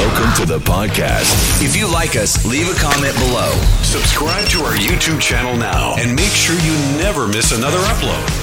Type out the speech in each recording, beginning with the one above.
Welcome to the podcast. If you like us, leave a comment below. Subscribe to our YouTube channel now and make sure you never miss another upload.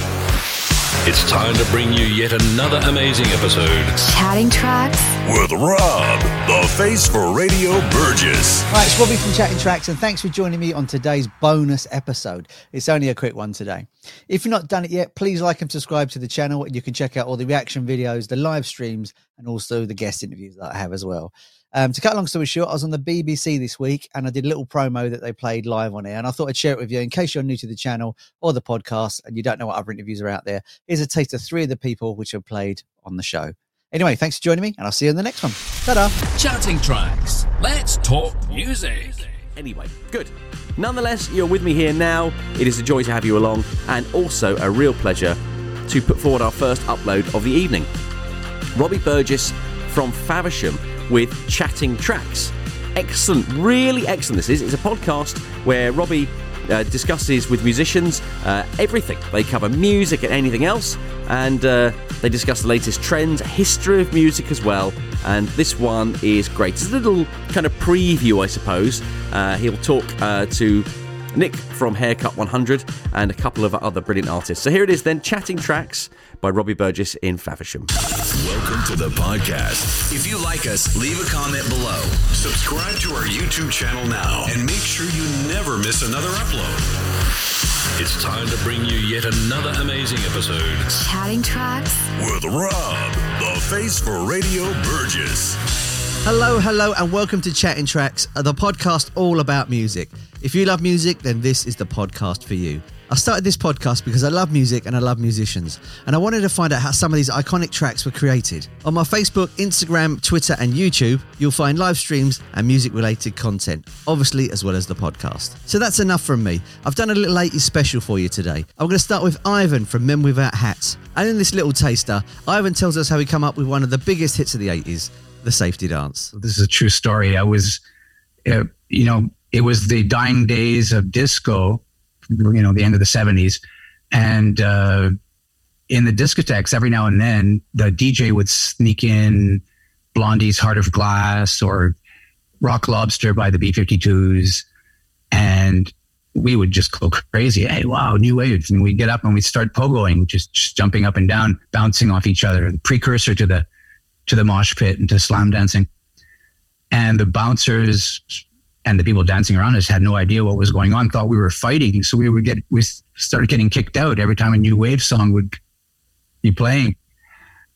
It's time to bring you yet another amazing episode Chatting Tracks. with Rob, the face for Radio Burgess. Right, it's Robbie from Chatting Tracks, and thanks for joining me on today's bonus episode. It's only a quick one today. If you've not done it yet, please like and subscribe to the channel, and you can check out all the reaction videos, the live streams, and also the guest interviews that I have as well. Um, to cut a long story short, I was on the BBC this week and I did a little promo that they played live on air. And I thought I'd share it with you in case you're new to the channel or the podcast and you don't know what other interviews are out there. Here's a taste of three of the people which have played on the show. Anyway, thanks for joining me, and I'll see you in the next one. Ta da! Chatting Tracks. Let's talk music. Anyway, good. Nonetheless, you're with me here now. It is a joy to have you along, and also a real pleasure to put forward our first upload of the evening. Robbie Burgess from Faversham with Chatting Tracks. Excellent, really excellent. This is. It's a podcast where Robbie uh, discusses with musicians uh, everything. They cover music and anything else, and uh, they discuss the latest trends, history of music as well. And this one is great. It's a little kind of preview, I suppose. Uh, he'll talk uh, to Nick from Haircut 100 and a couple of other brilliant artists. So here it is then Chatting Tracks by Robbie Burgess in Faversham. Welcome to the podcast. If you like us, leave a comment below. Subscribe to our YouTube channel now and make sure you never miss another upload. It's time to bring you yet another amazing episode Chatting Tracks. With Rob, the face for Radio Burgess. Hello, hello, and welcome to Chatting Tracks, uh, the podcast all about music. If you love music, then this is the podcast for you. I started this podcast because I love music and I love musicians, and I wanted to find out how some of these iconic tracks were created. On my Facebook, Instagram, Twitter, and YouTube, you'll find live streams and music related content, obviously, as well as the podcast. So that's enough from me. I've done a little 80s special for you today. I'm going to start with Ivan from Men Without Hats. And in this little taster, Ivan tells us how he come up with one of the biggest hits of the 80s, the safety dance. this is a true story. I was, uh, you know, it was the dying days of disco, you know, the end of the 70s. And uh, in the discotheques, every now and then, the DJ would sneak in Blondie's Heart of Glass or Rock Lobster by the B 52s. And we would just go crazy. Hey, wow, new wave. And we'd get up and we'd start pogoing, just, just jumping up and down, bouncing off each other, the precursor to the to the mosh pit and to slam dancing. And the bouncers and the people dancing around us had no idea what was going on, thought we were fighting. So we would get, we started getting kicked out every time a new wave song would be playing.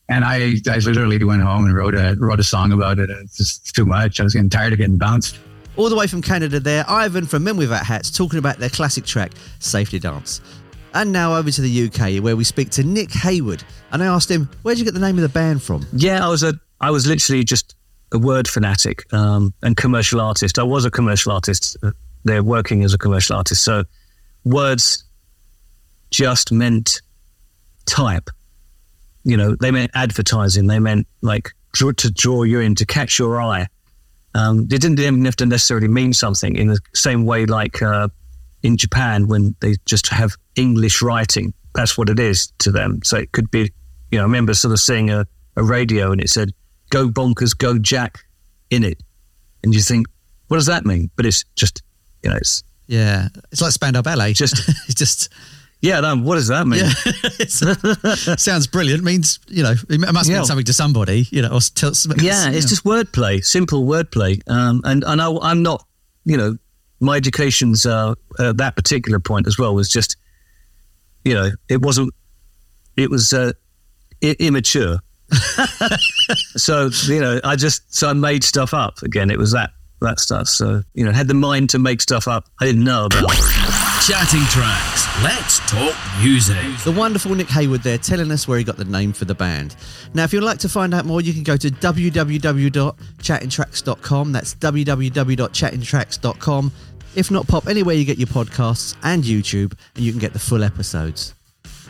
And I, I literally went home and wrote a, wrote a song about it. It's just too much. I was getting tired of getting bounced. All the way from Canada there, Ivan from Men Without Hats talking about their classic track, Safety Dance. And now over to the UK where we speak to Nick Heyward. And I asked him, where'd you get the name of the band from? Yeah, I was a I was literally just a word fanatic um, and commercial artist. I was a commercial artist. Uh, They're working as a commercial artist, so words just meant type. You know, they meant advertising. They meant like draw, to draw you in, to catch your eye. Um, they didn't even have to necessarily mean something in the same way like uh, in Japan when they just have English writing. That's what it is to them. So it could be, you know, I remember sort of seeing a, a radio and it said, go bonkers, go Jack in it. And you think, what does that mean? But it's just, you know, it's Yeah, it's like Spandau Ballet. Just- it's just yeah, no, what does that mean? yeah, sounds brilliant. Means you know it must mean Yeah. something to somebody. You know, or yeah, it's just wordplay, simple wordplay. Um, and and I, I'm not, you know, my education's uh, at that particular point as well was just, you know, it wasn't, it was uh, I- immature. so you know, I just so I made stuff up again. It was that that stuff. So you know, had the mind to make stuff up. I didn't know about. Chatting Tracks. Let's talk music. The wonderful Nick Heyward there telling us where he got the name for the band. Now, if you'd like to find out more, you can go to www.chattingtracks.com. That's www.chattingtracks.com. If not, pop anywhere you get your podcasts and YouTube, and you can get the full episodes.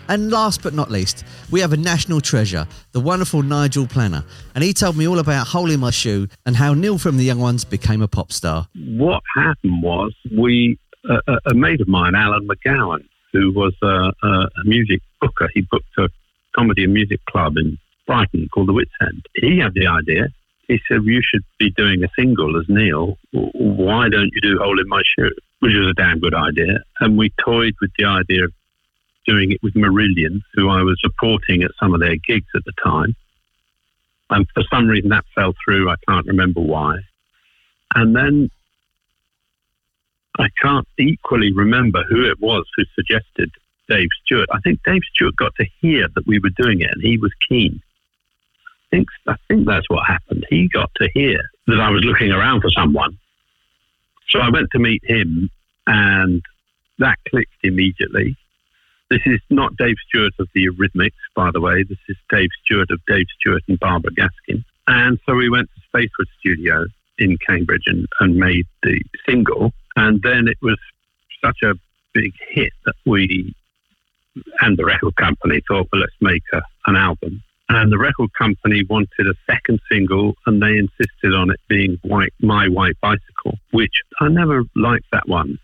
And last but not least, we have a national treasure, the wonderful Nigel Planer. And he told me all about Hole in My Shoe and how Neil from the Young Ones became a pop star. What happened was we, uh, a mate of mine, Alan McGowan, who was a, a music booker, he booked a comedy and music club in Brighton called the Wits End. He had the idea. He said, You should be doing a single as Neil. Why don't you do Hole in My Shoe? Which was a damn good idea. And we toyed with the idea of doing it with Marillion, who I was supporting at some of their gigs at the time. And for some reason that fell through. I can't remember why. And then I can't equally remember who it was who suggested Dave Stewart. I think Dave Stewart got to hear that we were doing it and he was keen. I think, I think that's what happened. He got to hear that I was looking around for someone. So I went to meet him and that clicked immediately. This is not Dave Stewart of the Eurythmics, by the way. This is Dave Stewart of Dave Stewart and Barbara Gaskin. And so we went to Spaceward Studio in Cambridge and, and made the single. And then it was such a big hit that we and the record company thought, well, let's make a, an album. And the record company wanted a second single, and they insisted on it being white, My White Bicycle, which I never liked that one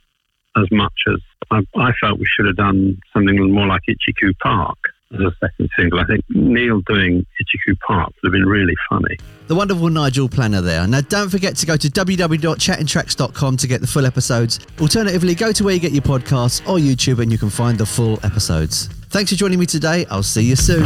as much as I, I felt we should have done something more like Itchy Park as a second single. I think Neil doing Itchy Park would have been really funny. The wonderful Nigel Planer there. Now, don't forget to go to www.chattingtracks.com to get the full episodes. Alternatively, go to where you get your podcasts or YouTube and you can find the full episodes. Thanks for joining me today. I'll see you soon.